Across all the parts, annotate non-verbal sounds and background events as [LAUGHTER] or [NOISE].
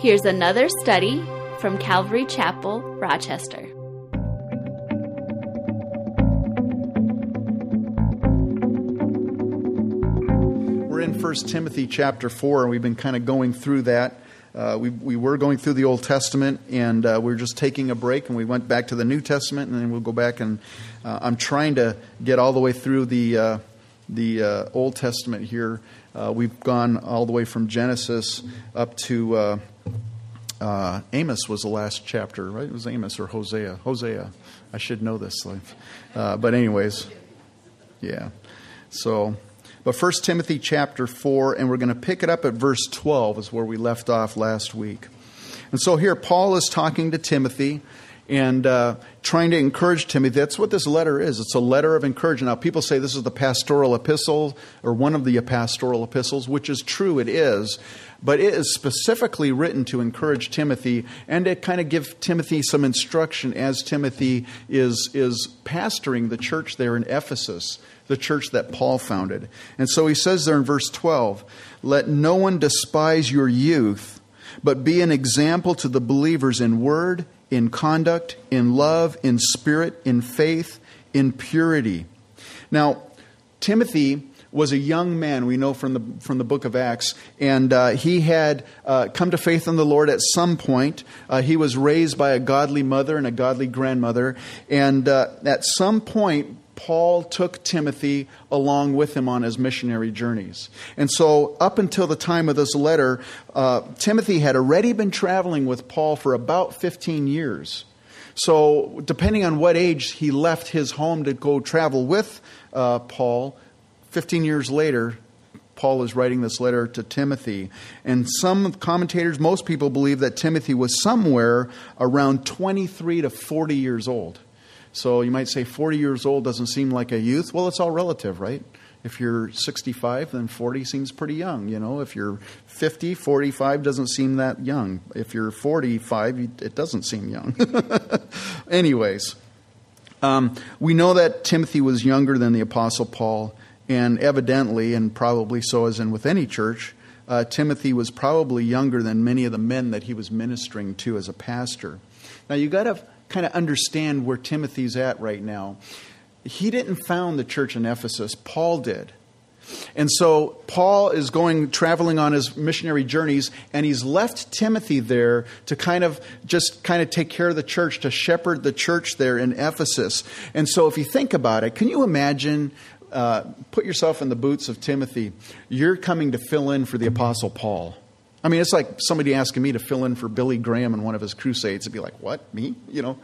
Here's another study from Calvary Chapel, Rochester. We're in 1 Timothy chapter 4, and we've been kind of going through that. Uh, we, we were going through the Old Testament, and uh, we are just taking a break, and we went back to the New Testament, and then we'll go back and uh, I'm trying to get all the way through the uh, the uh, Old Testament here. Uh, we've gone all the way from Genesis up to Uh, Amos was the last chapter, right? It was Amos or Hosea. Hosea. I should know this, uh, but anyways, yeah. So. But 1 Timothy chapter 4, and we're going to pick it up at verse 12, is where we left off last week. And so here, Paul is talking to Timothy and uh, trying to encourage Timothy. That's what this letter is. It's a letter of encouragement. Now, people say this is the pastoral epistle or one of the pastoral epistles, which is true, it is. But it is specifically written to encourage Timothy and to kind of give Timothy some instruction as Timothy is, is pastoring the church there in Ephesus the church that Paul founded. And so he says there in verse 12, Let no one despise your youth, but be an example to the believers in word, in conduct, in love, in spirit, in faith, in purity. Now, Timothy was a young man, we know from the, from the book of Acts, and uh, he had uh, come to faith in the Lord at some point. Uh, he was raised by a godly mother and a godly grandmother, and uh, at some point, Paul took Timothy along with him on his missionary journeys. And so, up until the time of this letter, uh, Timothy had already been traveling with Paul for about 15 years. So, depending on what age he left his home to go travel with uh, Paul, 15 years later, Paul is writing this letter to Timothy. And some commentators, most people believe that Timothy was somewhere around 23 to 40 years old. So you might say 40 years old doesn't seem like a youth. Well, it's all relative, right? If you're 65, then 40 seems pretty young. You know, if you're 50, 45 doesn't seem that young. If you're 45, it doesn't seem young. [LAUGHS] Anyways, um, we know that Timothy was younger than the Apostle Paul, and evidently, and probably so as in with any church, uh, Timothy was probably younger than many of the men that he was ministering to as a pastor. Now, you got to kind of understand where Timothy's at right now. He didn't found the church in Ephesus, Paul did. And so Paul is going traveling on his missionary journeys and he's left Timothy there to kind of just kind of take care of the church, to shepherd the church there in Ephesus. And so if you think about it, can you imagine uh, put yourself in the boots of Timothy. You're coming to fill in for the Apostle Paul. I mean, it's like somebody asking me to fill in for Billy Graham in one of his crusades. It'd be like, what? Me? You know?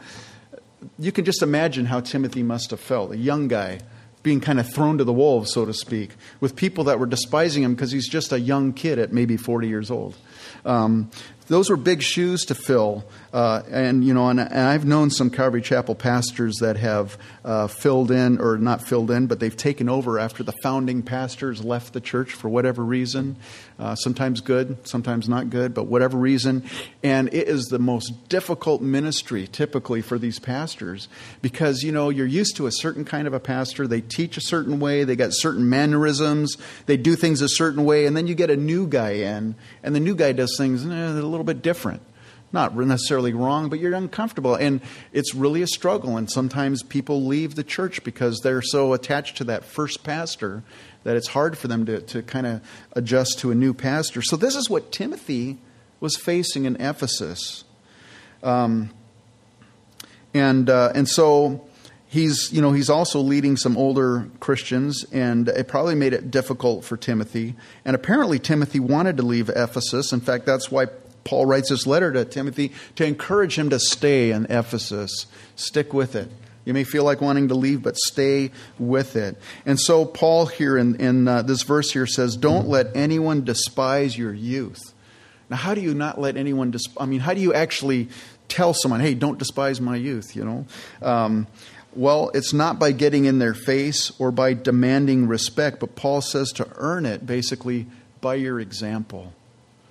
You can just imagine how Timothy must have felt, a young guy being kind of thrown to the wolves, so to speak, with people that were despising him because he's just a young kid at maybe 40 years old. Um, those were big shoes to fill. Uh, and, you know, and, and, I've known some Calvary Chapel pastors that have uh, filled in, or not filled in, but they've taken over after the founding pastors left the church for whatever reason. Uh, sometimes good, sometimes not good, but whatever reason. And it is the most difficult ministry typically for these pastors because, you know, you're used to a certain kind of a pastor. They teach a certain way, they got certain mannerisms, they do things a certain way, and then you get a new guy in, and the new guy does things eh, a little bit different not necessarily wrong, but you're uncomfortable. And it's really a struggle. And sometimes people leave the church because they're so attached to that first pastor that it's hard for them to, to kind of adjust to a new pastor. So, this is what Timothy was facing in Ephesus. Um, and, uh, and so he's, you know, he's also leading some older Christians, and it probably made it difficult for Timothy. And apparently, Timothy wanted to leave Ephesus. In fact, that's why Paul writes this letter to Timothy to encourage him to stay in Ephesus. Stick with it. You may feel like wanting to leave, but stay with it. And so, Paul here in, in uh, this verse here says, Don't let anyone despise your youth. Now, how do you not let anyone, despise? I mean, how do you actually tell someone, hey, don't despise my youth, you know? Um, well, it's not by getting in their face or by demanding respect, but Paul says to earn it basically by your example.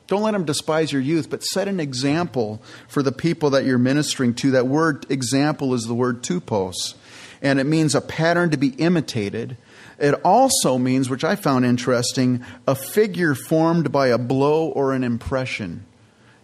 Don't let them despise your youth, but set an example for the people that you're ministering to. That word example is the word tupos, and it means a pattern to be imitated. It also means, which I found interesting, a figure formed by a blow or an impression.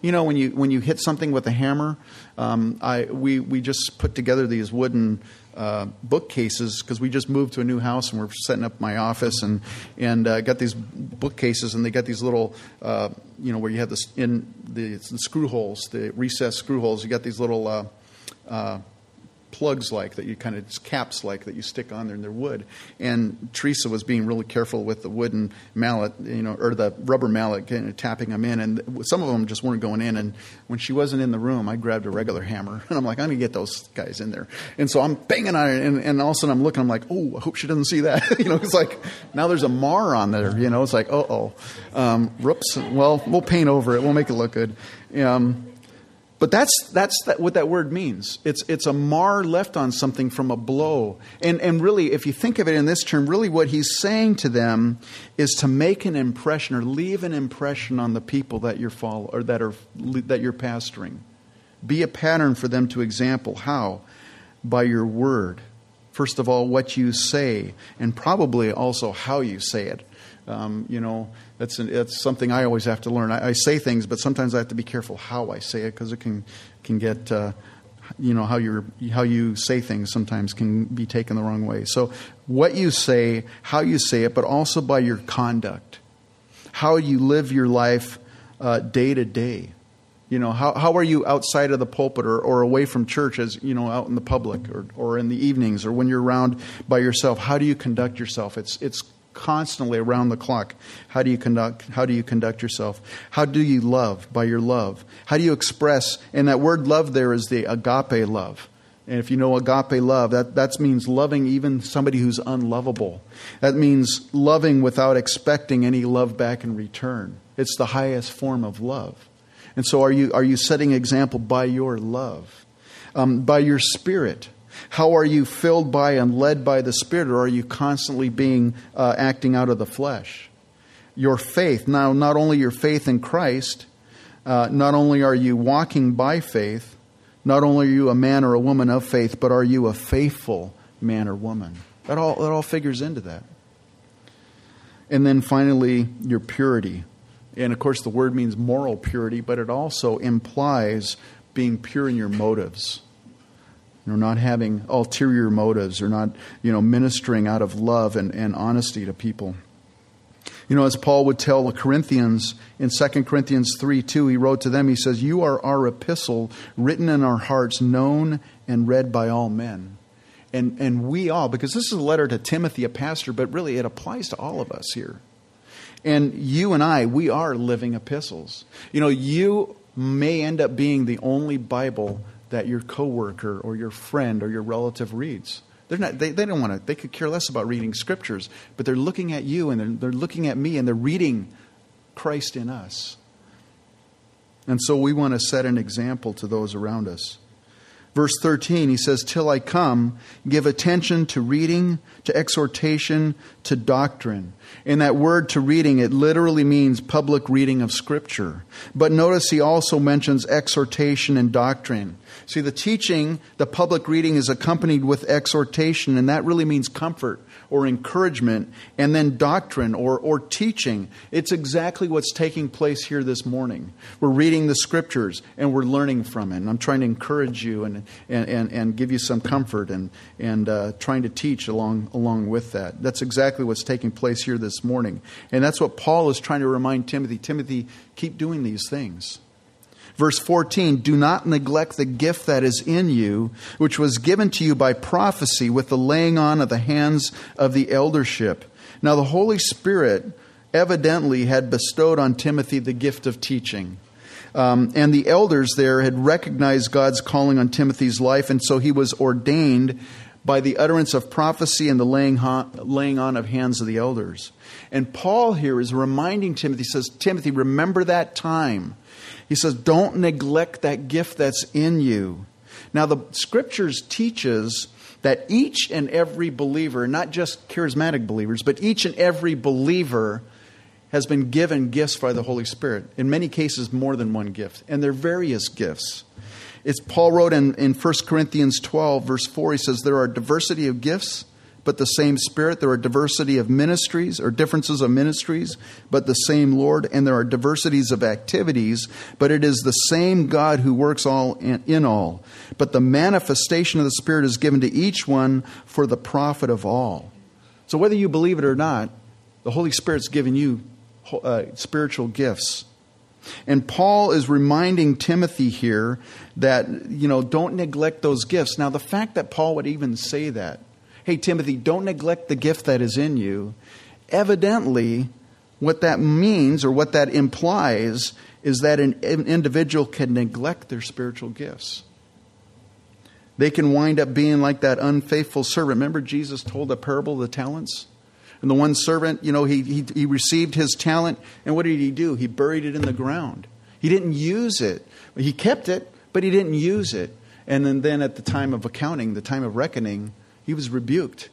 You know, when you when you hit something with a hammer, um, I we we just put together these wooden uh, bookcases because we just moved to a new house and we're setting up my office and and uh, got these bookcases and they got these little uh, you know where you have this in the, the, screw holes, the recessed screw holes. You got these little uh, uh, plugs like that you kind of caps like that you stick on there and they're wood. And Teresa was being really careful with the wooden mallet, you know, or the rubber mallet, kind of tapping them in. And some of them just weren't going in. And when she wasn't in the room, I grabbed a regular hammer [LAUGHS] and I'm like, I'm gonna get those guys in there. And so I'm banging on it, and, and all of a sudden I'm looking, I'm like, oh, I hope she doesn't see that. [LAUGHS] you know, it's like now there's a mar on there. You know, it's like, oh, oh, um, whoops. Well, we'll paint over it. We'll make it look good. Um, but that's, that's that, what that word means. It's, it's a mar left on something from a blow. And, and really, if you think of it in this term, really what he's saying to them is to make an impression or leave an impression on the people that you're follow, or that, are, that you're pastoring. Be a pattern for them to example. How? By your word. First of all, what you say, and probably also how you say it. Um, you know, that's, an, that's something I always have to learn. I, I, say things, but sometimes I have to be careful how I say it because it can, can get, uh, you know, how, you how you say things sometimes can be taken the wrong way. So, what you say, how you say it, but also by your conduct, how you live your life uh, day to day. You know, how, how are you outside of the pulpit or, or away from church as, you know, out in the public or, or in the evenings or when you're around by yourself? How do you conduct yourself? It's, it's constantly around the clock. How do you conduct how do you conduct yourself? How do you love by your love? How do you express and that word love there is the agape love. And if you know agape love, that, that means loving even somebody who's unlovable. That means loving without expecting any love back in return. It's the highest form of love. And so, are you, are you setting example by your love? Um, by your spirit? How are you filled by and led by the Spirit, or are you constantly being uh, acting out of the flesh? Your faith, now, not only your faith in Christ, uh, not only are you walking by faith, not only are you a man or a woman of faith, but are you a faithful man or woman? That all, that all figures into that. And then finally, your purity. And of course, the word means moral purity, but it also implies being pure in your motives you know, not having ulterior motives or not, you know, ministering out of love and, and honesty to people. You know, as Paul would tell the Corinthians in 2 Corinthians 3 2, he wrote to them, he says, You are our epistle, written in our hearts, known and read by all men. And, and we all, because this is a letter to Timothy, a pastor, but really it applies to all of us here. And you and I, we are living epistles. You know, you may end up being the only Bible that your coworker or your friend or your relative reads. They're not, they, they don't want to, they could care less about reading scriptures, but they're looking at you and they're, they're looking at me and they're reading Christ in us. And so we want to set an example to those around us. Verse 13, he says, Till I come, give attention to reading, to exhortation, to doctrine. In that word to reading, it literally means public reading of Scripture. But notice he also mentions exhortation and doctrine. See, the teaching, the public reading is accompanied with exhortation, and that really means comfort or encouragement, and then doctrine or, or teaching. It's exactly what's taking place here this morning. We're reading the scriptures and we're learning from it. And I'm trying to encourage you and, and, and, and give you some comfort and, and uh, trying to teach along, along with that. That's exactly what's taking place here this morning. And that's what Paul is trying to remind Timothy Timothy, keep doing these things. Verse 14 Do not neglect the gift that is in you, which was given to you by prophecy with the laying on of the hands of the eldership. Now, the Holy Spirit evidently had bestowed on Timothy the gift of teaching. Um, and the elders there had recognized God's calling on Timothy's life, and so he was ordained by the utterance of prophecy and the laying, laying on of hands of the elders. And Paul here is reminding Timothy, he says, Timothy, remember that time he says, don't neglect that gift that's in you. Now, the scriptures teaches that each and every believer, not just charismatic believers, but each and every believer has been given gifts by the Holy Spirit. In many cases, more than one gift. And they're various gifts. It's Paul wrote in, in 1 Corinthians 12, verse 4, he says, There are diversity of gifts, but the same Spirit. There are diversity of ministries or differences of ministries, but the same Lord. And there are diversities of activities, but it is the same God who works all in all. But the manifestation of the Spirit is given to each one for the profit of all. So whether you believe it or not, the Holy Spirit's given you uh, spiritual gifts. And Paul is reminding Timothy here that, you know, don't neglect those gifts. Now, the fact that Paul would even say that hey, Timothy, don't neglect the gift that is in you. Evidently, what that means or what that implies is that an, individual can neglect their spiritual gifts. They can wind up being like that unfaithful servant. Remember, Jesus told a parable of the talents? And the one servant, you know, he, he, he received his talent, and what did he do? He buried it in the ground. He didn't use it. He kept it, but he didn't use it. And then, then at the time of accounting, the time of reckoning, he was rebuked.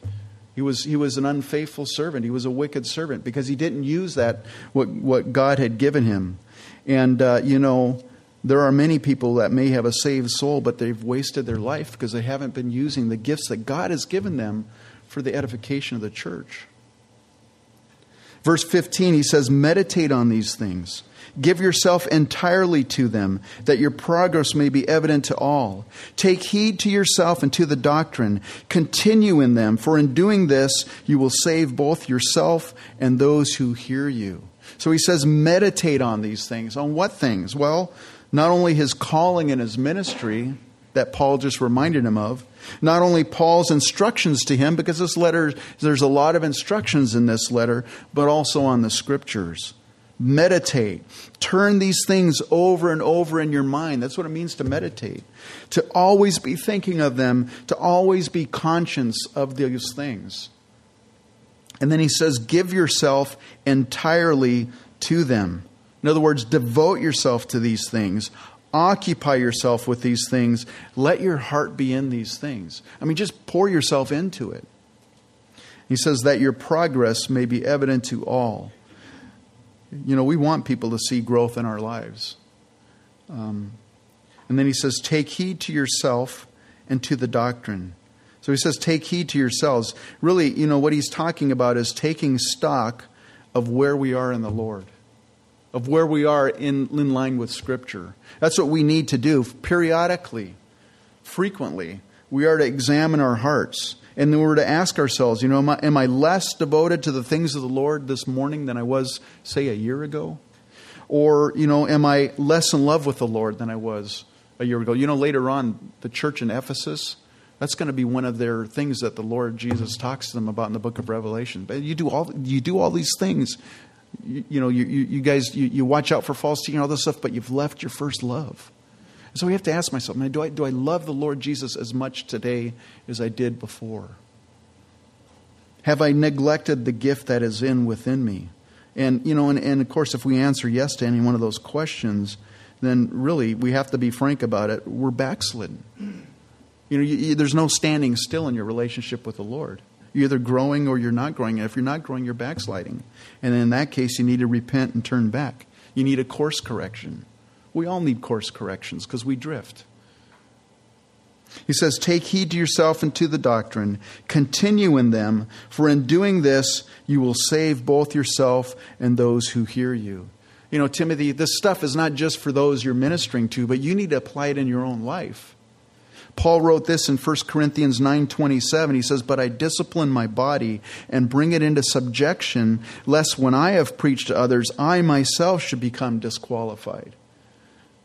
He was, he was an unfaithful servant. He was a wicked servant because he didn't use that, what, what God had given him. And, uh, you know, there are many people that may have a saved soul, but they've wasted their life because they haven't been using the gifts that God has given them for the edification of the church. Verse 15, he says, Meditate on these things. Give yourself entirely to them, that your progress may be evident to all. Take heed to yourself and to the doctrine. Continue in them, for in doing this, you will save both yourself and those who hear you. So he says, meditate on these things. On what things? Well, not only his calling and his ministry that Paul just reminded him of, not only Paul's instructions to him, because this letter, there's a lot of instructions in this letter, but also on the scriptures. Meditate. Turn these things over and over in your mind. That's what it means to meditate. To always be thinking of them, to always be conscious of these things. And then he says, give yourself entirely to them. In other words, devote yourself to these things. Occupy yourself with these things. Let your heart be in these things. I mean, just pour yourself into it. He says that your progress may be evident to all. You know, we want people to see growth in our lives. Um, and then he says, Take heed to yourself and to the doctrine. So he says, Take heed to yourselves. Really, you know, what he's talking about is taking stock of where we are in the Lord, of where we are in, in line with Scripture. That's what we need to do periodically, frequently. We are to examine our hearts. And then we're to ask ourselves, you know, am I, am I less devoted to the things of the Lord this morning than I was, say, a year ago? Or, you know, am I less in love with the Lord than I was a year ago? You know, later on, the church in Ephesus, that's going to be one of their things that the Lord Jesus talks to them about in the book of Revelation. But you do all, you do all these things. You, you know, you, you, guys, you, you watch out for false teaching and all this stuff, but you've left your first love. So we have to ask myself, do I, do I love the Lord Jesus as much today as I did before? Have I neglected the gift that is in within me? And, you know, and, and of course, if we answer yes to any one of those questions, then really we have to be frank about it. We're backslidden. You know, you, there's no standing still in your relationship with the Lord. You're either growing or you're not growing. And if you're not growing, you're backsliding. And in that case, you need to repent and turn back. You need a course correction. We all need course corrections because we drift. He says, Take heed to yourself and to the doctrine, continue in them, for in doing this you will save both yourself and those who hear you. You know, Timothy, this stuff is not just for those you're ministering to, but you need to apply it in your own life. Paul wrote this in 1 Corinthians 9:27. He says, "But I discipline my body and bring it into subjection, lest when I have preached to others, I myself should become disqualified."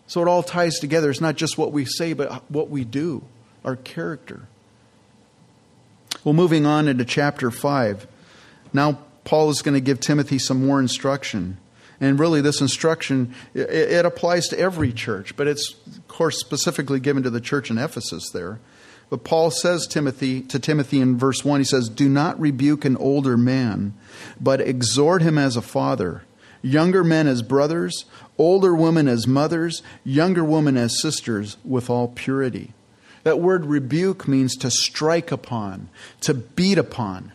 So it all ties together. It's not just what we say, but what we do, our character. Well, moving on into chapter 5. Now, Paul is going to give Timothy some more instruction. And really, this instruction, it, it applies to every church, but it's, of course, specifically given to the church in Ephesus there. But Paul says Timothy to Timothy in verse 1, he says, Do not rebuke an older man, but exhort him as a father, younger men as brothers, older women as mothers, younger women as sisters, with all purity. That word rebuke means to strike upon, to beat upon.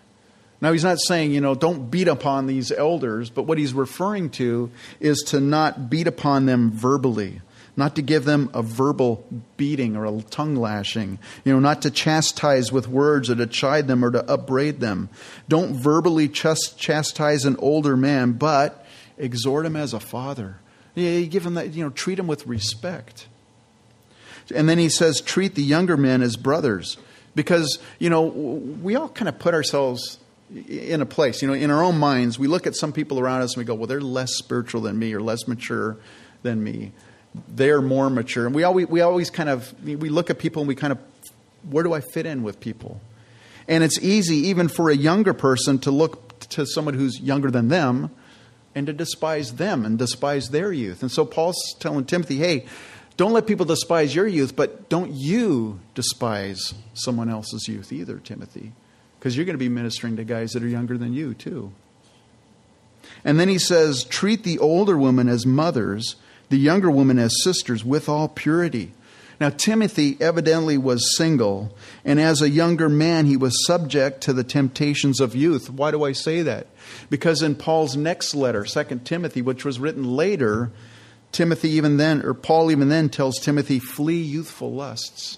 Now, he's not saying, you know, don't beat upon these elders, but what he's referring to is to not beat upon them verbally, not to give them a verbal beating or a tongue lashing, you know, not to chastise with words or to chide them or to upbraid them. Don't verbally chastise an older man, but exhort him as a father. Yeah, you give him that, you know, treat him with respect. And then he says, treat the younger men as brothers. Because, you know, we all kind of put ourselves in a place, you know, in our own minds, we look at some people around us and we go, well, they're less spiritual than me or less mature than me. They're more mature. And we always, we always kind of, we look at people and we kind of, where do I fit in with people? And it's easy, even for a younger person, to look to someone who's younger than them and to despise them and despise their youth. And so Paul's telling Timothy, hey, don't let people despise your youth, but don't you despise someone else's youth either, Timothy, because you're going to be ministering to guys that are younger than you, too. And then he says, treat the older women as mothers, the younger women as sisters, with all purity. Now, Timothy evidently was single, and as a younger man, he was subject to the temptations of youth. Why do I say that? Because in Paul's next letter, 2 Timothy, which was written later, Timothy even then, or Paul even then tells Timothy, flee youthful lusts.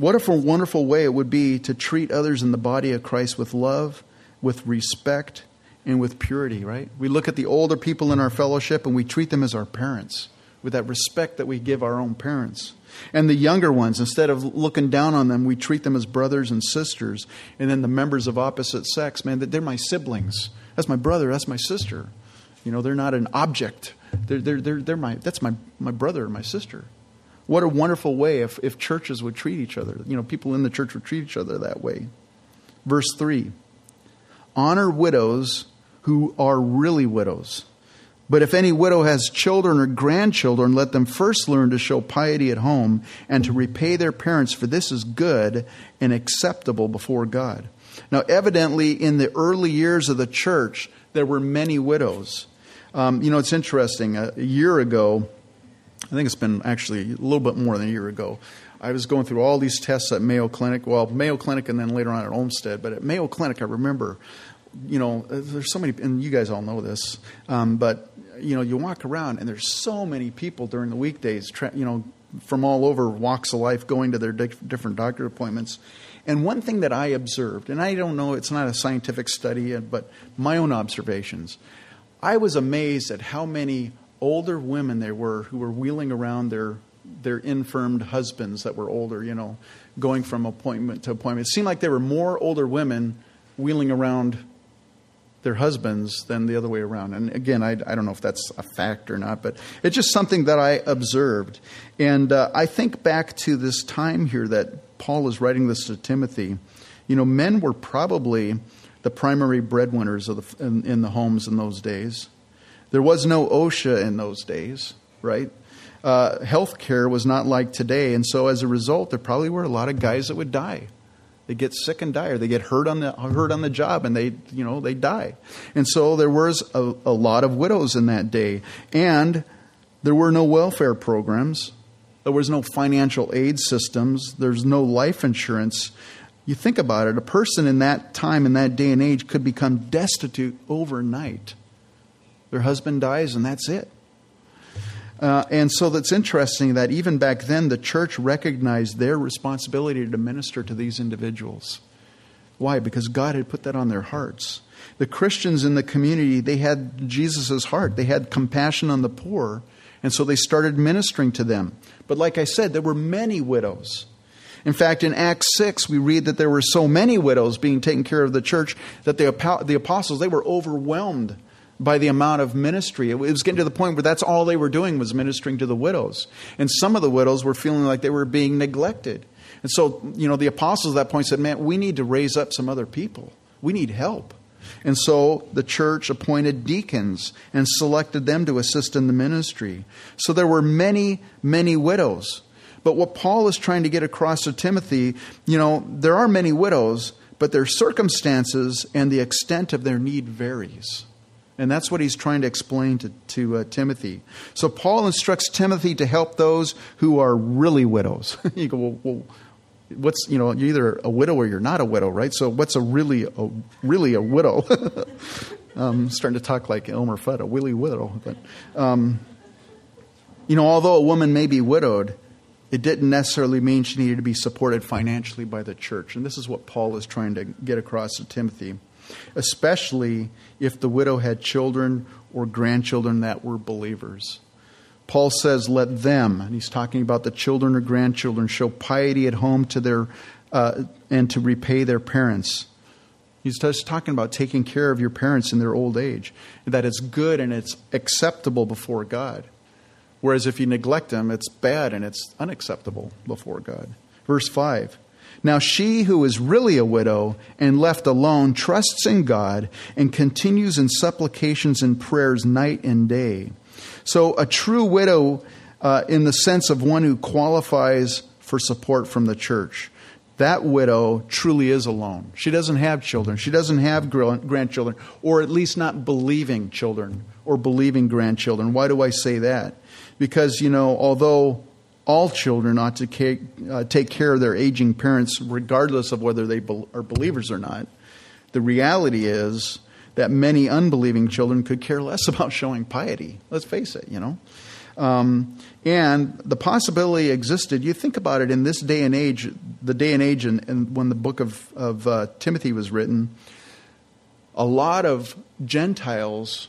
What a wonderful way it would be to treat others in the body of Christ with love, with respect, and with purity, right? We look at the older people in our fellowship and we treat them as our parents, with that respect that we give our own parents. And the younger ones, instead of looking down on them, we treat them as brothers and sisters. And then the members of opposite sex, man, they're my siblings. That's my brother, that's my sister. You know, they're not an object they're, they're, they're, they're my, that's my, my brother my sister. What a wonderful way if, if churches would treat each other. You know, people in the church would treat each other that way. Verse 3 Honor widows who are really widows. But if any widow has children or grandchildren, let them first learn to show piety at home and to repay their parents, for this is good and acceptable before God. Now, evidently, in the early years of the church, there were many widows. Um, you know, it's interesting. A, a year ago, I think it's been actually a little bit more than a year ago. I was going through all these tests at Mayo Clinic. Well, Mayo Clinic and then later on at Olmsted. But at Mayo Clinic, I remember, you know, there's so many, and you guys all know this, um, but, you know, you walk around and there's so many people during the weekdays, you know, from all over walks of life going to their di- different doctor appointments. And one thing that I observed, and I don't know, it's not a scientific study, but my own observations, I was amazed at how many older women there were who were wheeling around their their infirmed husbands that were older, you know, going from appointment to appointment. It seemed like there were more older women wheeling around their husbands than the other way around. And again, I, I don't know if that's a fact or not, but it's just something that I observed. And uh, I think back to this time here that Paul is writing this to Timothy. You know, men were probably the primary breadwinners of the, in, in, the homes in those days. There was no OSHA in those days, right? Uh, health care was not like today, and so as a result, there probably were a lot of guys that would die. They get sick and die, or they get hurt on the hurt on the job, and they you know they die. And so there was a, a lot of widows in that day, and there were no welfare programs. There was no financial aid systems. There's no life insurance you think about it, a person in that time, in that day and age, could become destitute overnight. Their husband dies, and that's it. Uh, and so that's interesting that even back then, the church recognized their responsibility to minister to these individuals. Why? Because God had put that on their hearts. The Christians in the community, they had Jesus' heart. They had compassion on the poor, and so they started ministering to them. But like I said, there were many widows. In fact, in Acts 6, we read that there were so many widows being taken care of the church that the, the apostles, they were overwhelmed by the amount of ministry. It was getting to the point where that's all they were doing was ministering to the widows. And some of the widows were feeling like they were being neglected. And so, you know, the apostles at that point said, man, we need to raise up some other people. We need help. And so the church appointed deacons and selected them to assist in the ministry. So there were many, many widows. But what Paul is trying to get across to Timothy, you know, there are many widows, but their circumstances and the extent of their need varies. And that's what he's trying to explain to, to uh, Timothy. So Paul instructs Timothy to help those who are really widows. [LAUGHS] you go, well, well, what's, you know, you're either a widow or you're not a widow, right? So what's a really, a, really a widow? [LAUGHS] I'm starting to talk like Elmer Fudd, a willy widow. But, um, You know, although a woman may be widowed, it didn't necessarily mean she needed to be supported financially by the church. And this is what Paul is trying to get across to Timothy, especially if the widow had children or grandchildren that were believers. Paul says, Let them, and he's talking about the children or grandchildren, show piety at home to their, uh, and to repay their parents. He's just talking about taking care of your parents in their old age, that it's good and it's acceptable before God. Whereas if you neglect them, it's bad and it's unacceptable before God. Verse 5 Now she who is really a widow and left alone trusts in God and continues in supplications and prayers night and day. So a true widow, uh, in the sense of one who qualifies for support from the church that widow truly is alone. She doesn't have children. She doesn't have grandchildren, or at least not believing children or believing grandchildren. Why do I say that? Because, you know, although all children ought to uh, take care of their aging parents, regardless of whether they are believers or not, the reality is that many unbelieving children could care less [LAUGHS] about showing piety. Let's face it, you know. Um, and the possibility existed. You think about it in this day and age, the day and age, and, when the book of, of uh, Timothy was written, a lot of Gentiles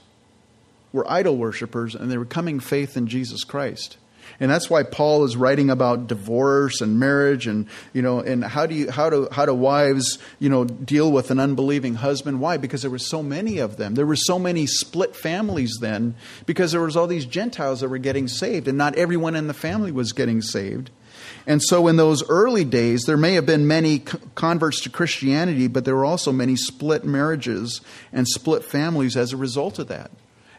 were idol worshippers and they were coming faith in Jesus Christ. And that's why Paul is writing about divorce and marriage and you know and how do you how do how do wives, you know, deal with an unbelieving husband? Why? Because there were so many of them. There were so many split families then because there was all these Gentiles that were getting saved and not everyone in the family was getting saved. And so, in those early days, there may have been many converts to Christianity, but there were also many split marriages and split families as a result of that.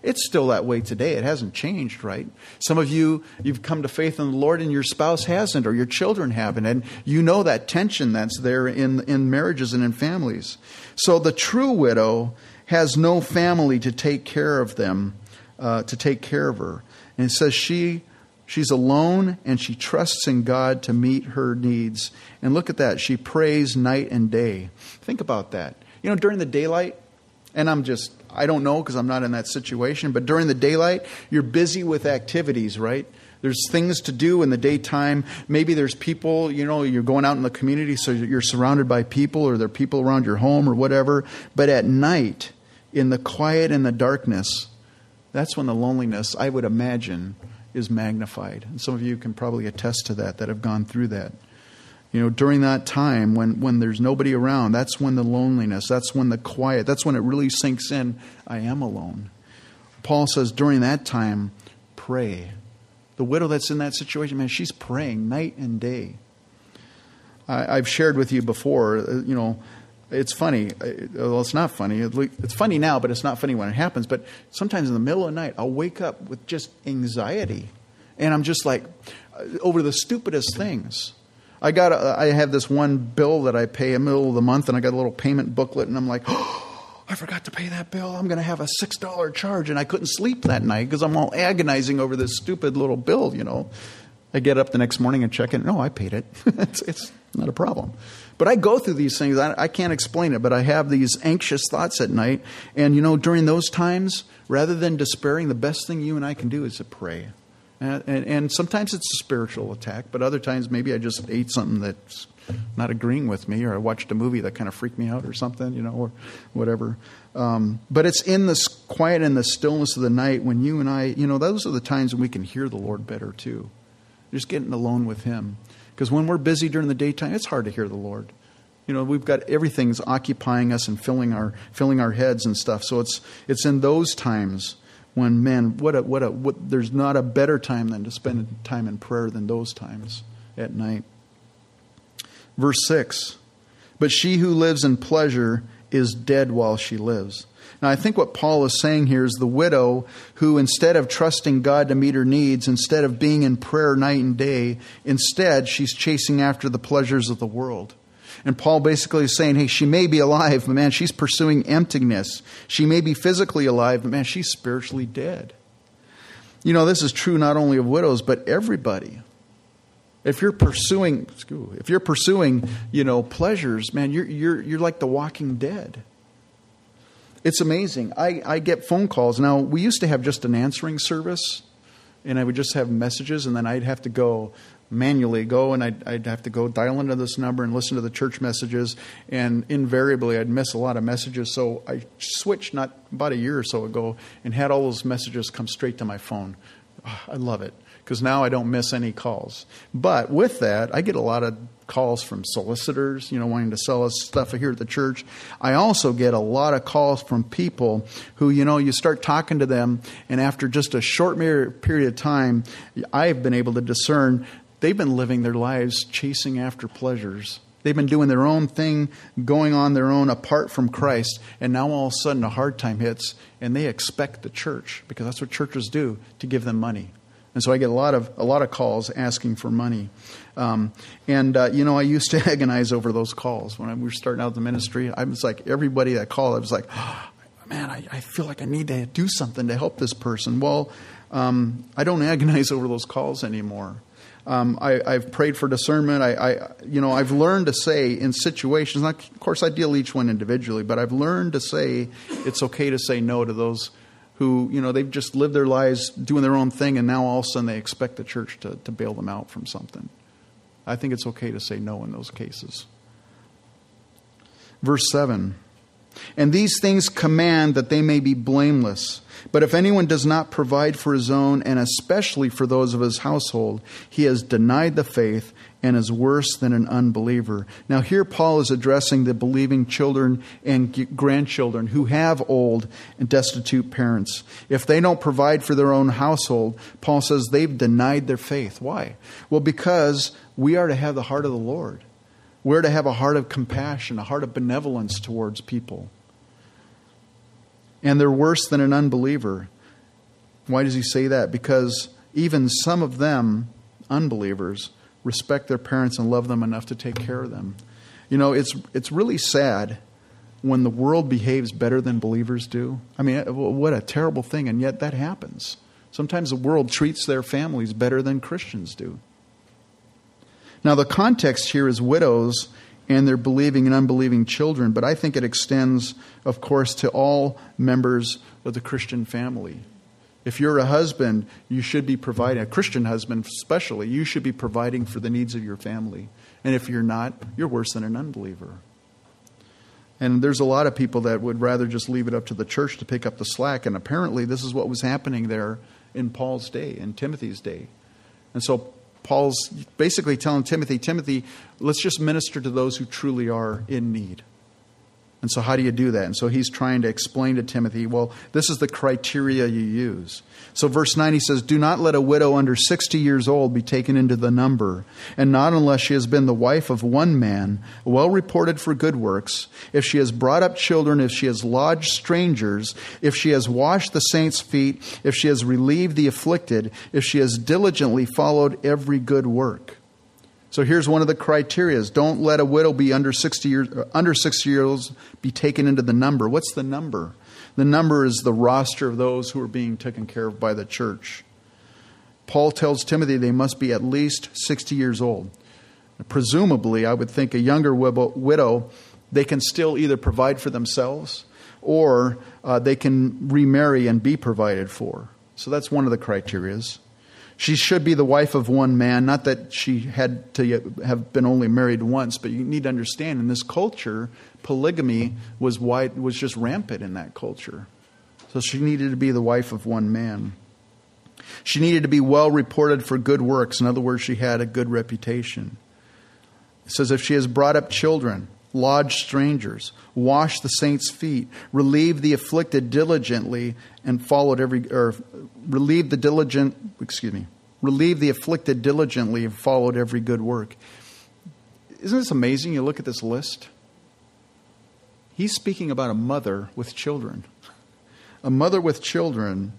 It's still that way today. It hasn't changed, right? Some of you, you've come to faith in the Lord and your spouse hasn't, or your children haven't, and you know that tension that's there in, in marriages and in families. So the true widow has no family to take care of them, uh, to take care of her. And it says she she's alone and she trusts in God to meet her needs. And look at that. She prays night and day. Think about that. You know, during the daylight, and I'm just, I don't know because I'm not in that situation, but during the daylight, you're busy with activities, right? There's things to do in the daytime. Maybe there's people, you know, you're going out in the community, so you're surrounded by people, or there are people around your home, or whatever. But at night, in the quiet and the darkness, that's when the loneliness, I would imagine, is magnified. And some of you can probably attest to that, that have gone through that. You know, during that time when, when there's nobody around, that's when the loneliness, that's when the quiet, that's when it really sinks in. I am alone. Paul says during that time, pray. The widow that's in that situation, man, she's praying night and day. I, have shared with you before, uh, you know, it's funny. Uh, well, it's not funny. It's funny now, but it's not funny when it happens. But sometimes in the middle of the night, I'll wake up with just anxiety. And I'm just like, uh, over the stupidest things. I got a, I have this one bill that I pay in the middle of the month, and I got a little payment booklet, and I'm like, oh, [GASPS] I forgot to pay that bill. I'm going to have a six dollar charge, and I couldn't sleep that night because I'm all agonizing over this stupid little bill. You know, I get up the next morning and check it. No, I paid it. [LAUGHS] it's, it's, not a problem. But I go through these things. I, I can't explain it, but I have these anxious thoughts at night, and you know, during those times, rather than despairing, the best thing you and I can do is to pray. And, and, sometimes it's a spiritual attack, but other times maybe I just ate something that's not agreeing with me, or I watched a movie that kind of freaked me out, or something, you know, or whatever. Um, but it's in the quiet and the stillness of the night when you and I, you know, those are the times when we can hear the Lord better too. Just getting alone with Him. Because when we're busy during the daytime, it's hard to hear the Lord. You know, we've got everything's occupying us and filling our filling our heads and stuff. So it's it's in those times when man, what a what a what, there's not a better time than to spend time in prayer than those times at night. Verse six, but she who lives in pleasure is dead while she lives. Now, I think what Paul is saying here is the widow who, instead of trusting God to meet her needs, instead of being in prayer night and day, instead she's chasing after the pleasures of the world. And Paul basically is saying, hey, she may be alive, but man, she's pursuing emptiness. She may be physically alive, but man, she's spiritually dead. You know, this is true not only of widows, but everybody. If you're pursuing, if you're pursuing, you know, pleasures, man, you're, you're, you're like the walking dead. It's amazing. I, I get phone calls. Now, we used to have just an answering service and I would just have messages, and then I'd have to go manually go and I'd, I'd, have to go dial into this number and listen to the church messages and invariably i'd miss a lot of messages. So i switched not about a year or so ago and had all those messages come straight to my phone. Oh, i love it because now i don't miss any calls. But with that i get a lot of calls from solicitors you know wanting to sell us stuff here at the church i also get a lot of calls from people who you know you start talking to them and after just a short period of time i've been able to discern they've been living their lives chasing after pleasures. They've been doing their own thing, going on their own apart from Christ, and now all of a sudden a hard time hits, and they expect the church, because that's what churches do, to give them money. And so I get a lot of a lot of calls asking for money, um, and uh, you know I used to [LAUGHS] agonize over those calls when I, we were starting out the ministry. I was like everybody that called, I was like, oh, [GASPS] man, I, I, feel like I need to do something to help this person. Well, um, I don't [LAUGHS] agonize over those calls anymore. Um, I, have prayed for discernment. I, I, you know, I've learned to say in situations. Of course, I deal each one individually, but I've learned to say it's okay to say no to those who, you know, they've just lived their lives doing their own thing, and now all of a sudden they expect the church to, to bail them out from something. I think it's okay to say no in those cases. Verse seven. And these things command that they may be blameless. But if anyone does not provide for his own, and especially for those of his household, he has denied the faith and is worse than an unbeliever. Now, here Paul is addressing the believing children and grandchildren who have old and destitute parents. If they don't provide for their own household, Paul says they've denied their faith. Why? Well, because we are to have the heart of the Lord. We're to have a heart of compassion, a heart of benevolence towards people. And they're worse than an unbeliever. Why does he say that? Because even some of them, unbelievers, respect their parents and love them enough to take care of them. You know, it's, it's really sad when the world behaves better than believers do. I mean, uh, what a terrible thing, and yet that happens. Sometimes the world treats their families better than Christians do. Now, the context here is widows and their believing and unbelieving children, but I think it extends, of course, to all members of the Christian family. If you're a husband, you should be providing, a Christian husband especially, you should be providing for the needs of your family. And if you're not, you're worse than an unbeliever. And there's a lot of people that would rather just leave it up to the church to pick up the slack. And apparently, this is what was happening there in Paul's day, in Timothy's day. And so Paul's basically telling Timothy, Timothy, let's just minister to those who truly are in need. And so, how do you do that? And so, he's trying to explain to Timothy, well, this is the criteria you use. So, verse 9, he says, Do not let a widow under 60 years old be taken into the number, and not unless she has been the wife of one man, well reported for good works, if she has brought up children, if she has lodged strangers, if she has washed the saints' feet, if she has relieved the afflicted, if she has diligently followed every good work. So here's one of the criterias. Don't let a widow be under 60 years under 60 years be taken into the number. What's the number? The number is the roster of those who are being taken care of by the church. Paul tells Timothy they must be at least 60 years old. Presumably, I would think a younger widow, they can still either provide for themselves or uh, they can remarry and be provided for. So that's one of the criterias. She should be the wife of one man, not that she had to have been only married once, but you need to understand in this culture, polygamy was wide, was just rampant in that culture. So she needed to be the wife of one man. She needed to be well reported for good works. In other words, she had a good reputation. It says if she has brought up children, lodged strangers, washed the saints' feet, relieved the afflicted diligently, and followed every, or relieved the diligent, excuse me, relieved the afflicted diligently and followed every good work. Isn't this amazing? You look at this list. He's speaking about a mother with children. A mother with children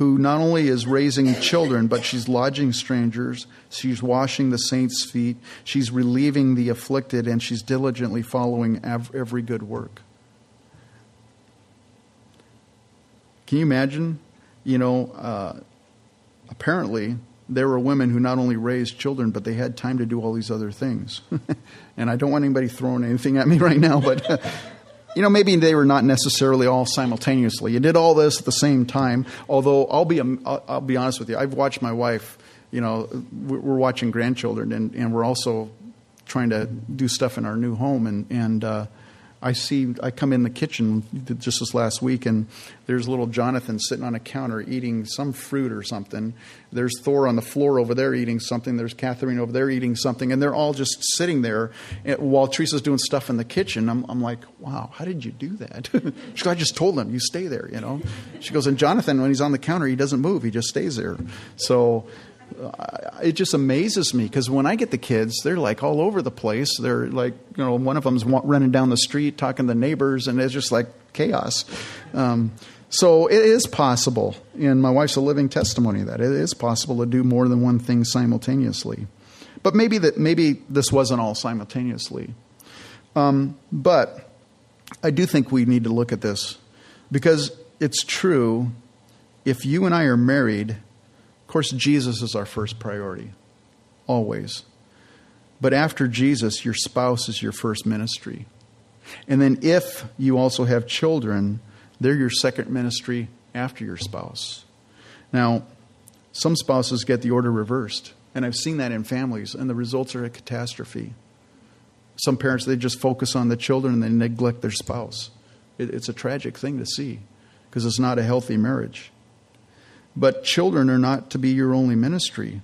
who not only is raising children, but she's lodging strangers, she's washing the saints' feet, she's relieving the afflicted, and she's diligently following every good work. Can you imagine? You know, uh, apparently there were women who not only raised children, but they had time to do all these other things. [LAUGHS] and I don't want anybody throwing anything at me right now, but [LAUGHS] you know, maybe they were not necessarily all simultaneously. You did all this at the same time. Although I'll be, I'll, I'll be honest with you, I've watched my wife. You know, we're watching grandchildren, and, and we're also trying to do stuff in our new home, and and uh, I see, I come in the kitchen just this last week, and there's little Jonathan sitting on a counter eating some fruit or something. There's Thor on the floor over there eating something. There's Catherine over there eating something, and they're all just sitting there eh, while Teresa's doing stuff in the kitchen. I'm, I'm like, wow, how did you do that? [LAUGHS] she goes, I just told them, you stay there, you know. She goes, and Jonathan, when he's on the counter, he doesn't move, he just stays there. So it just amazes me because when I get the kids, they're like all over the place. They're like, you know, one of them's running down the street talking to neighbors, and it's just like chaos. Um, so it is possible, and my wife's a living testimony that it is possible to do more than one thing simultaneously. But maybe that maybe this wasn't all simultaneously. Um, but I do think we need to look at this because it's true. If you and I are married of course, Jesus is our first priority, always. But after Jesus, your spouse is your first ministry. And then if you also have children, they're your second ministry after your spouse. Now, some spouses get the order reversed, and I've seen that in families, and the results are a catastrophe. Some parents, they just focus on the children and they neglect their spouse. It, it's a tragic thing to see because it's not a healthy marriage. But children are not to be your only ministry.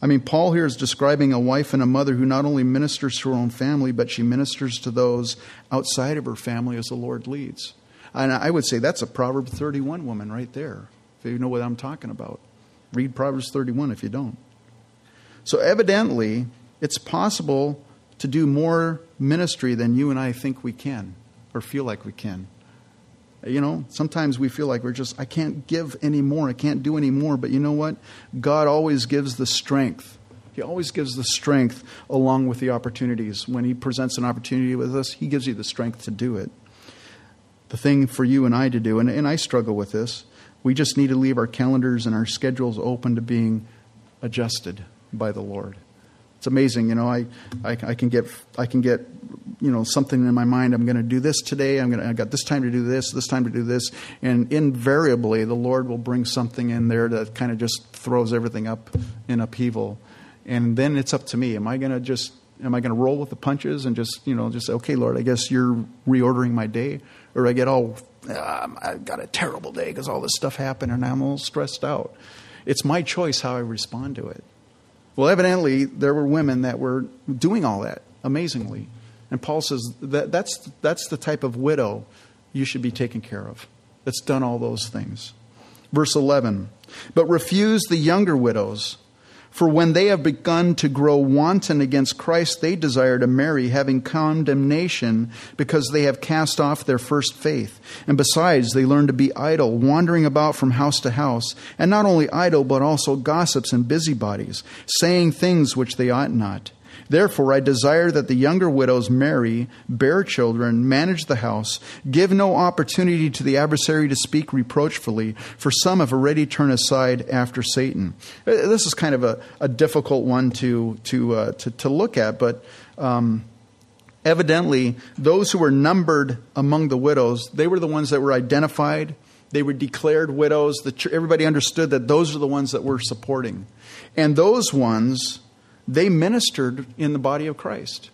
I mean, Paul here is describing a wife and a mother who not only ministers to her own family, but she ministers to those outside of her family as the Lord leads. And I would say that's a Proverb 31 woman right there, if you know what I'm talking about. Read Proverbs 31 if you don't. So, evidently, it's possible to do more ministry than you and I think we can or feel like we can. You know, sometimes we feel like we're just, I can't give anymore. I can't do anymore. But you know what? God always gives the strength. He always gives the strength along with the opportunities. When He presents an opportunity with us, He gives you the strength to do it. The thing for you and I to do, and, and I struggle with this, we just need to leave our calendars and our schedules open to being adjusted by the Lord. It's amazing, you know. I, I, I can get I can get you know something in my mind. I'm going to do this today. I'm going to I got this time to do this, this time to do this, and invariably the Lord will bring something in there that kind of just throws everything up in upheaval, and then it's up to me. Am I going to just am I going to roll with the punches and just you know just say, okay, Lord, I guess you're reordering my day, or I get all ah, I've got a terrible day because all this stuff happened and I'm all stressed out. It's my choice how I respond to it. Well, evidently, there were women that were doing all that amazingly. And Paul says that that's, that's the type of widow you should be taken care of that's done all those things. Verse 11 But refuse the younger widows for when they have begun to grow wanton against Christ, they desire to marry, having condemnation because they have cast off their first faith. And besides, they learn to be idle, wandering about from house to house, and not only idle, but also gossips and busybodies, saying things which they ought not. Therefore, I desire that the younger widows marry, bear children, manage the house, give no opportunity to the adversary to speak reproachfully, for some have already turned aside after Satan. Uh, this is kind of a, a difficult one to, to, uh, to, to, look at, but um, evidently, those who were numbered among the widows, they were the ones that were identified. They were declared widows. The, everybody understood that those are the ones that we're supporting. And those ones they ministered in the body of Christ.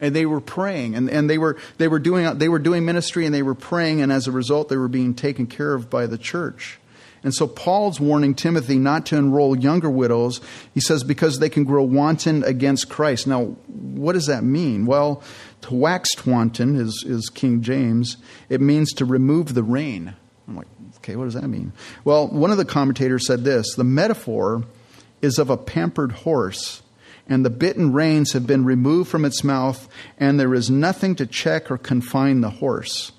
And they were praying and, and they were they were doing they were doing ministry and they were praying and as a result they were being taken care of by the church. And so Paul's warning Timothy not to enroll younger widows. He says because they can grow wanton against Christ. Now, what does that mean? Well, to wax wanton is, is King James. It means to remove the rein. I'm like, okay, what does that mean? Well, one of the commentators said this the metaphor is of a pampered horse and the bitten reins have been removed from its mouth, and there is nothing to check or confine the horse.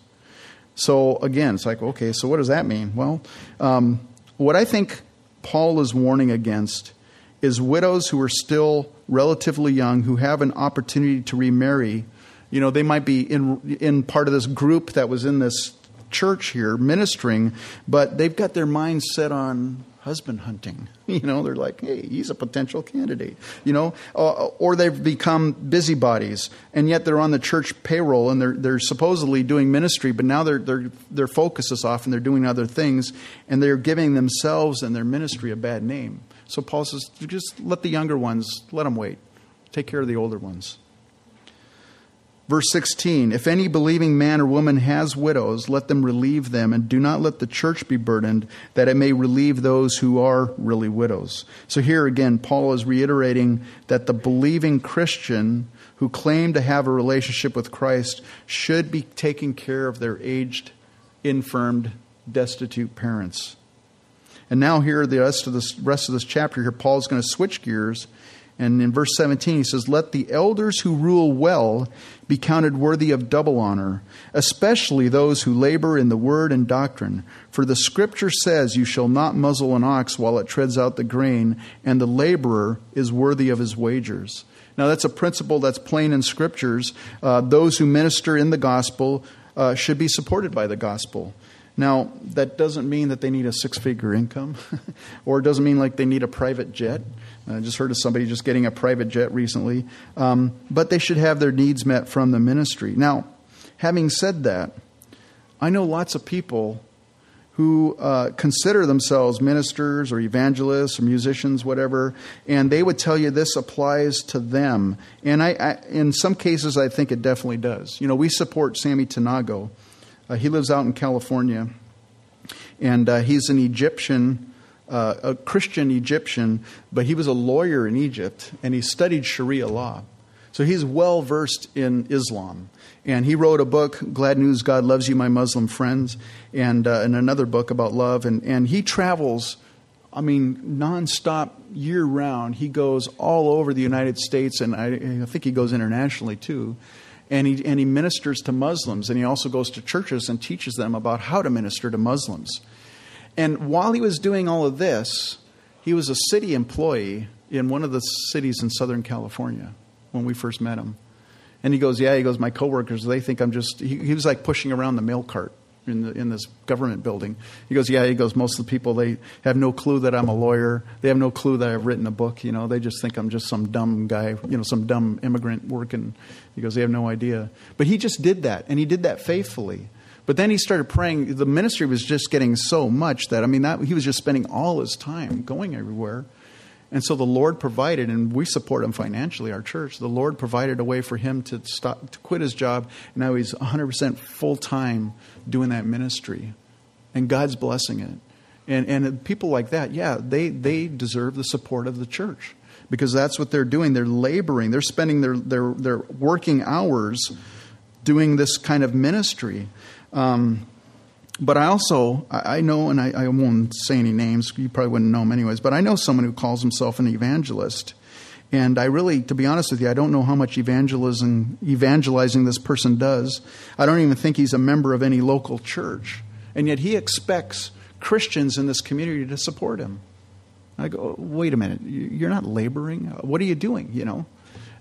So, again, it's like, okay, so what does that mean? Well, um, what I think Paul is warning against is widows who are still relatively young, who have an opportunity to remarry. You know, they might be in, in part of this group that was in this church here ministering, but they've got their minds set on husband hunting. [LAUGHS] You know, they're like, hey, he's a potential candidate. You know, uh, or they've become busybodies, and yet they're on the church payroll and they're they're supposedly doing ministry, but now their their their focus is off and they're doing other things, and they're giving themselves and their ministry a bad name. So Paul says, just let the younger ones let them wait. Take care of the older ones. Verse 16 If any believing man or woman has widows, let them relieve them, and do not let the church be burdened, that it may relieve those who are really widows. So here again, Paul is reiterating that the believing Christian who claim to have a relationship with Christ should be taking care of their aged, infirmed, destitute parents. And now, here, the rest of this, rest of this chapter, here, Paul's going to switch gears and in verse 17, he says, Let the elders who rule well be counted worthy of double honor, especially those who labor in the word and doctrine. For the scripture says, You shall not muzzle an ox while it treads out the grain, and the laborer is worthy of his wagers. Now, that's a principle that's plain in scriptures. Uh, those who minister in the gospel uh, should be supported by the gospel. Now, that doesn't mean that they need a six figure income, [LAUGHS] or it doesn't mean like they need a private jet. I just heard of somebody just getting a private jet recently. Um, but they should have their needs met from the ministry. Now, having said that, I know lots of people who uh, consider themselves ministers or evangelists or musicians, whatever, and they would tell you this applies to them. And I, I in some cases, I think it definitely does. You know, we support Samy Tanagho. Uh, he lives out in California, and uh, he's an Egyptian uh, a Christian Egyptian, but he was a lawyer in Egypt and he studied Sharia law. So he's well versed in Islam. And he wrote a book, Glad News God Loves You, My Muslim Friends, and, uh, and another book about love. And, and he travels, I mean, nonstop, year round. He goes all over the United States, and I, I think he goes internationally too. And he, and he ministers to Muslims, and he also goes to churches and teaches them about how to minister to Muslims. And while he was doing all of this, he was a city employee in one of the cities in Southern California when we first met him. And he goes, Yeah, he goes, my coworkers, they think I'm just, he, he was like pushing around the mail cart in, the, in this government building. He goes, Yeah, he goes, most of the people, they have no clue that I'm a lawyer. They have no clue that I've written a book. You know, they just think I'm just some dumb guy, you know, some dumb immigrant working. He goes, They have no idea. But he just did that, and he did that faithfully. But then he started praying. The ministry was just getting so much that, I mean, that, he was just spending all his time going everywhere. And so the Lord provided, and we support him financially, our church. The Lord provided a way for him to stop, to quit his job. And now he's 100% full time doing that ministry. And God's blessing it. And, and people like that, yeah, they, they deserve the support of the church because that's what they're doing. They're laboring, they're spending their, their, their working hours doing this kind of ministry. Um, but I also I know, and I, I, won't say any names. You probably wouldn't know him anyways. But I know someone who calls himself an evangelist, and I really, to be honest with you, I don't know how much evangelism evangelizing this person does. I don't even think he's a member of any local church, and yet he expects Christians in this community to support him. I go, wait a minute, you're not laboring. What are you doing? You know.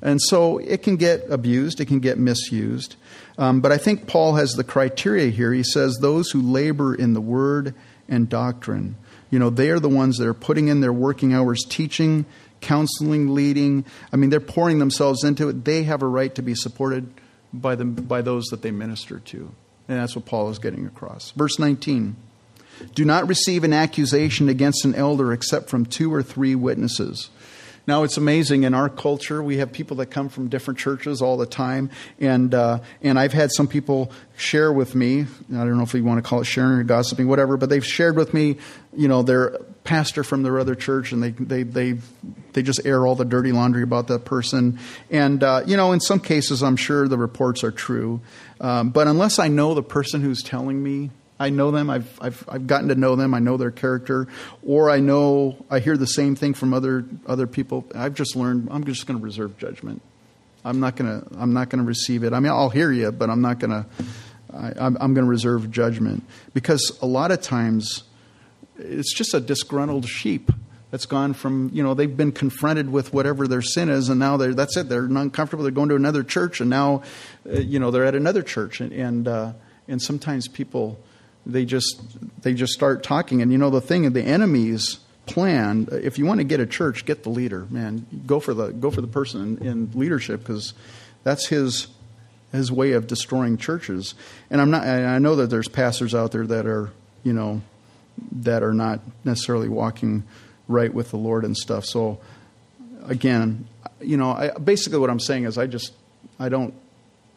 And so it can get abused, it can get misused. Um, but I think Paul has the criteria here. He says those who labor in the word and doctrine, you know, they are the ones that are putting in their working hours teaching, counseling, leading. I mean, they're pouring themselves into it. They have a right to be supported by, the, by those that they minister to. And that's what Paul is getting across. Verse 19 Do not receive an accusation against an elder except from two or three witnesses. Now, it's amazing in our culture, we have people that come from different churches all the time. And, uh, and I've had some people share with me, I don't know if you want to call it sharing or gossiping, whatever, but they've shared with me, you know, their pastor from their other church, and they, they, they, they just air all the dirty laundry about that person. And, uh, you know, in some cases, I'm sure the reports are true. Um, but unless I know the person who's telling me I know them. I've, I've, I've gotten to know them. I know their character. Or I know, I hear the same thing from other, other people. I've just learned, I'm just going to reserve judgment. I'm not going to, I'm not going to receive it. I mean, I'll hear you, but I'm not going to, I'm, going to reserve judgment. Because a lot of times, it's just a disgruntled sheep that's gone from you know they've been confronted with whatever their sin is and now they're that's it they're uncomfortable they're going to another church and now uh, you know they're at another church and and, uh, and sometimes people they just they just start talking and you know the thing the enemy's plan. If you want to get a church, get the leader, man. Go for the go for the person in, leadership because that's his his way of destroying churches. And I'm not. I know that there's pastors out there that are you know that are not necessarily walking right with the Lord and stuff. So again, you know, I, basically what I'm saying is I just I don't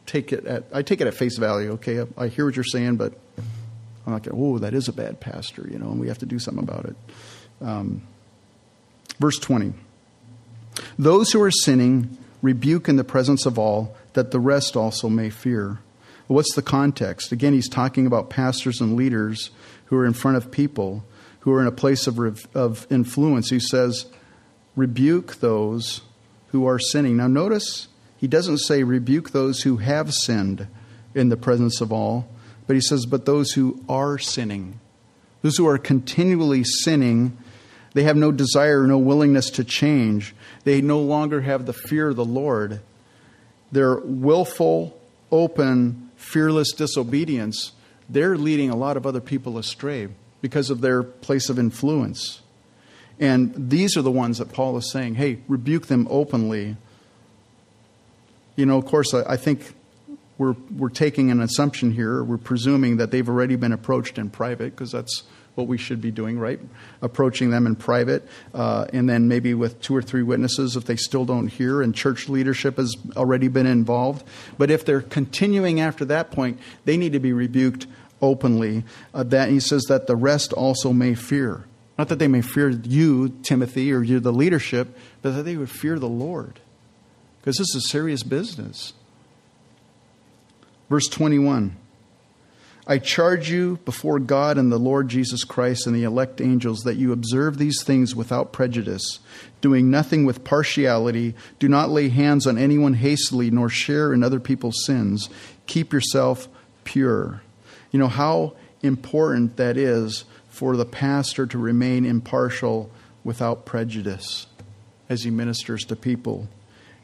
take it at I take it at face value. Okay, I, I hear what you're saying, but I'm like, oh, that is a bad pastor, you know, and we have to do something about it. Um, verse 20 Those who are sinning rebuke in the presence of all, that the rest also may fear. What's the context? Again, he's talking about pastors and leaders who are in front of people, who are in a place of, of influence. He says, rebuke those who are sinning. Now, notice he doesn't say rebuke those who have sinned in the presence of all, but he says, but those who are sinning. Those who are continually sinning, they have no desire, no willingness to change. They no longer have the fear of the Lord. Their willful, open, fearless disobedience, they're leading a lot of other people astray because of their place of influence. And these are the ones that Paul is saying, hey, rebuke them openly. You know, of course, I, I think we're, we're taking an assumption here. We're presuming that they've already been approached in private because that's what we should be doing, right? Approaching them in private, uh, and then maybe with two or three witnesses if they still don't hear, and church leadership has already been involved. But if they're continuing after that point, they need to be rebuked openly. Uh, that he says that the rest also may fear. Not that they may fear you, Timothy, or you, the leadership, but that they would fear the Lord. Because this is serious business. Verse 21 I charge you before God and the Lord Jesus Christ and the elect angels that you observe these things without prejudice, doing nothing with partiality. Do not lay hands on anyone hastily, nor share in other people's sins. Keep yourself pure. You know how important that is for the pastor to remain impartial without prejudice as he ministers to people.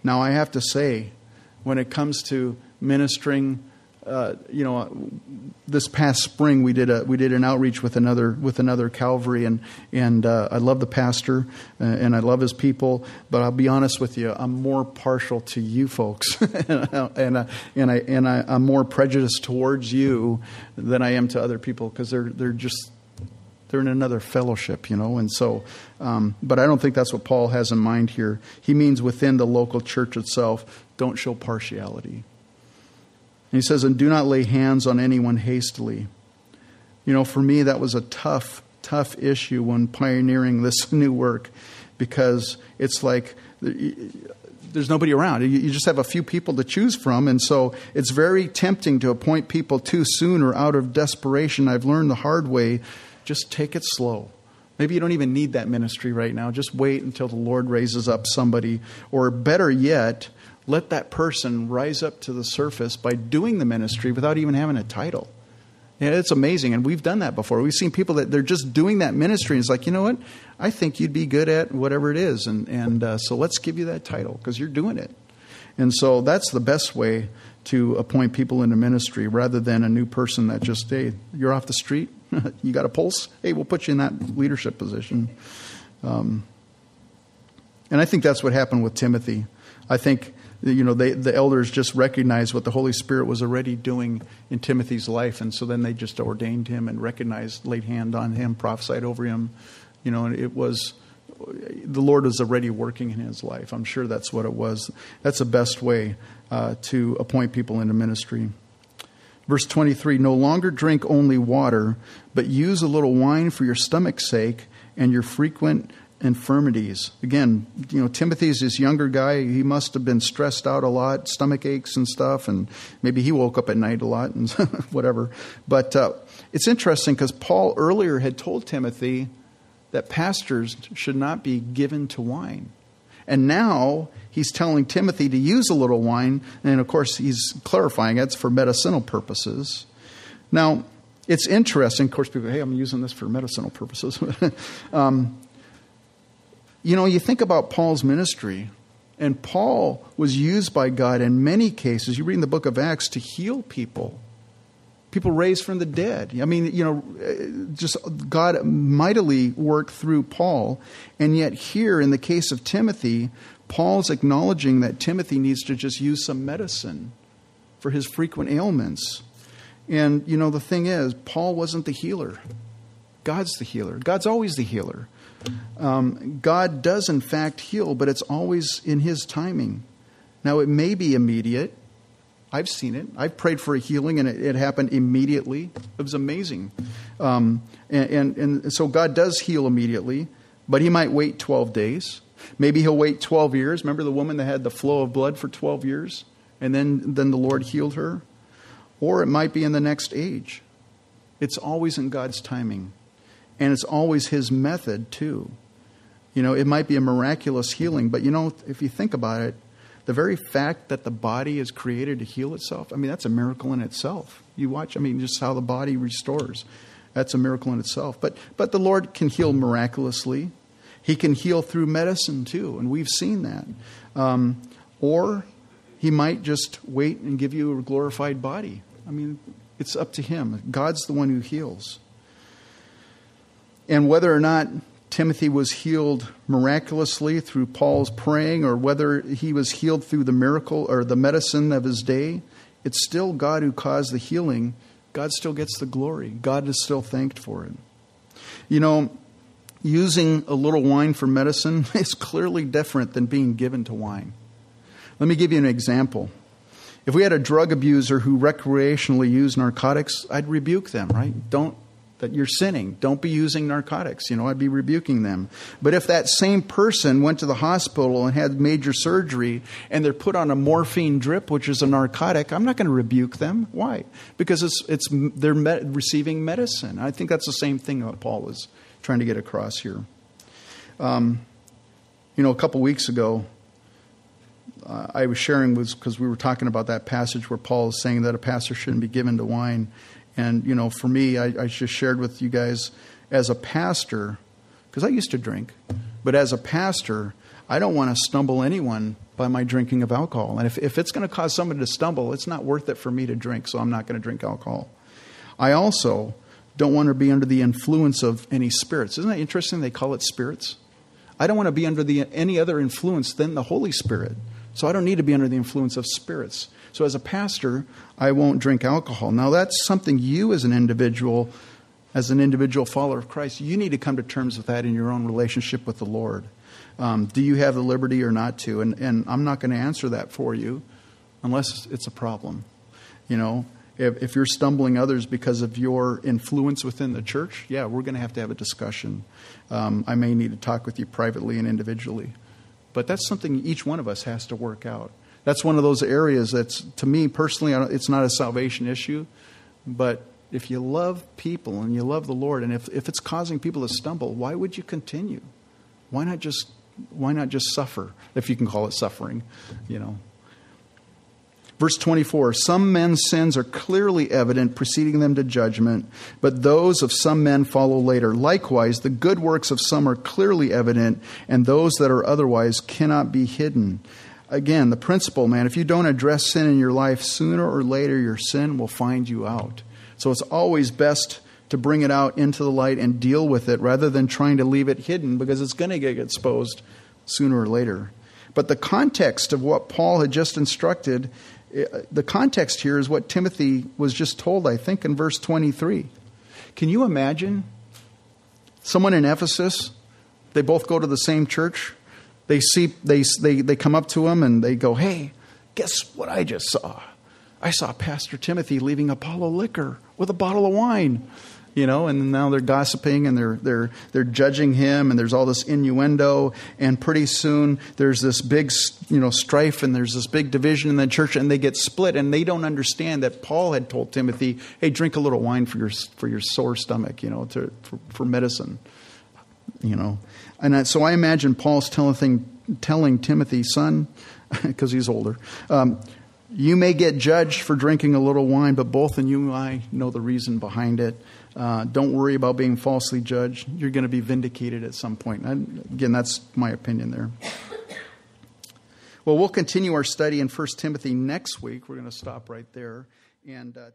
Now, I have to say, when it comes to ministering uh, you know, this past spring we did a we did an outreach with another with another Calvary, and and uh, I love the pastor uh, and I love his people, but I'll be honest with you, I'm more partial to you folks, and [LAUGHS] and, uh, and I and I, I'm more prejudiced towards you than I am to other people because they're they're just they're in another fellowship, you know, and so. Um, but I don't think that's what Paul has in mind here. He means within the local church itself, don't show partiality. And he says, and do not lay hands on anyone hastily. You know, for me, that was a tough, tough issue when pioneering this [LAUGHS] new work because it's like there's nobody around. You just have a few people to choose from. And so it's very tempting to appoint people too soon or out of desperation. I've learned the hard way just take it slow. Maybe you don't even need that ministry right now. Just wait until the Lord raises up somebody. Or better yet, let that person rise up to the surface by doing the ministry without even having a title. Yeah, it's amazing. And we've done that before. We've seen people that they're just doing that ministry. And it's like, you know what? I think you'd be good at whatever it is. And, and uh, so let's give you that title because you're doing it. And so that's the best way to appoint people into ministry rather than a new person that just, hey, you're off the street. [LAUGHS] you got a pulse? Hey, we'll put you in that leadership position. Um, and I think that's what happened with Timothy. I think you know, they, the elders just recognized what the Holy Spirit was already doing in Timothy's life, and so then they just ordained him and recognized, laid hand on him, prophesied over him. You know, and it was the Lord was already working in his life. I'm sure that's what it was. That's the best way uh, to appoint people into ministry. Verse 23 No longer drink only water, but use a little wine for your stomach's sake and your frequent infirmities. Again, you know, Timothy's this younger guy. He must have been stressed out a lot, stomach aches and stuff, and maybe he woke up at night a lot and [LAUGHS] whatever. But uh, it's interesting because Paul earlier had told Timothy that pastors should not be given to wine. And now he's telling Timothy to use a little wine, and of course, he's clarifying it's for medicinal purposes. Now, it's interesting. Of course, people, hey, I'm using this for medicinal purposes. [LAUGHS] um, you know, you think about Paul's ministry, and Paul was used by God in many cases. You read in the book of Acts to heal people. people raised from the dead. I mean, you know, just God mightily worked through Paul. And yet, here in the case of Timothy, Paul's acknowledging that Timothy needs to just use some medicine for his frequent ailments. And, you know, the thing is, Paul wasn't the healer, God's the healer. God's always the healer. Um, God does, in fact, heal, but it's always in his timing. Now, it may be immediate, I've seen it. I've prayed for a healing and it, it happened immediately. It was amazing. Um, and, and, and so God does heal immediately, but He might wait 12 days. Maybe He'll wait 12 years. Remember the woman that had the flow of blood for 12 years? And then, then the Lord healed her? Or it might be in the next age. It's always in God's timing. And it's always His method, too. You know, it might be a miraculous healing, but you know, if you think about it, the very fact that the body is created to heal itself, I mean, that's a miracle in itself. You watch, I mean, just how the body restores. That's a miracle in itself. But, but the Lord can heal miraculously. He can heal through medicine too, and we've seen that. Um, or He might just wait and give you a glorified body. I mean, it's up to Him. God's the one who heals. And whether or not Timothy was healed miraculously through Paul's praying or whether he was healed through the miracle or the medicine of his day, it's still God who caused the healing. God still gets the glory. God is still thanked for it. You know, using a little wine for medicine [LAUGHS] is clearly different than being given to wine. Let me give you an example. If we had a drug abuser who recreationally used narcotics, I'd rebuke them, right? Don't that you're sinning. Don't be using narcotics. You know, I'd be rebuking them. But if that same person went to the hospital and had major surgery and they're put on a morphine drip, which is a narcotic, I'm not going to rebuke them. Why? Because it's, it's they're me- receiving medicine. I think that's the same thing that Paul was trying to get across here. Um, you know, a couple weeks ago, uh, I was sharing was because we were talking about that passage where Paul is saying that a pastor shouldn't be given to wine. And, you know, for me, I, I just shared with you guys as a pastor, because I used to drink, but as a pastor, I don't want to stumble anyone by my drinking of alcohol. And if, if it's going to cause somebody to stumble, it's not worth it for me to drink, so I'm not going to drink alcohol. I also don't want to be under the influence of any spirits. Isn't that interesting? They call it spirits. I don't want to be under the, any other influence than the Holy Spirit. So I don't need to be under the influence of spirits. So as a pastor, I won't drink alcohol. Now that's something you as an individual, as an individual follower of Christ, you need to come to terms with that in your own relationship with the Lord. Um, do you have the liberty or not to? And, and I'm not going to answer that for you unless it's a problem. You know, if, if you're stumbling others because of your influence within the church, yeah, we're going to have to have a discussion. Um, I may need to talk with you privately and individually. But that's something each one of us has to work out that's one of those areas that's, to me personally, it's not a salvation issue. But if you love people and you love the Lord, and if, if it's causing people to stumble, why would you continue? Why not just why not just suffer, if you can call it suffering, you know? Verse 24 Some men's sins are clearly evident, preceding them to judgment, but those of some men follow later. Likewise, the good works of some are clearly evident, and those that are otherwise cannot be hidden again, the principle, man, if you don't address sin in your life, sooner or later your sin will find you out. So it's always best to bring it out into the light and deal with it rather than trying to leave it hidden because it's going to get exposed sooner or later. But the context of what Paul had just instructed, eh, the context here is what Timothy was just told, I think, in verse 23. Can you imagine someone in Ephesus? They both go to the same church they see they, they, they come up to him and they go, Hey, guess what I just saw? I saw Pastor Timothy leaving Apollo liquor with a bottle of wine. You know, and now they're gossiping and they're they're they're judging him, and there's all this innuendo, and pretty soon there's this big you know strife, and there's this big division in the church, and they get split, and they don't understand that Paul had told Timothy, "Hey, drink a little wine for your for your sore stomach, you know, to, for, for medicine." You know, and so I imagine Paul's telling, telling Timothy, son, [LAUGHS] because he's older, um, you may get judged for drinking a little wine, but both and you and I know the reason behind it. Uh, don't worry about being falsely judged. You're going to be vindicated at some point. Again, that's my opinion there. Well, we'll continue our study in 1 Timothy next week. We're going to stop right there. And. Uh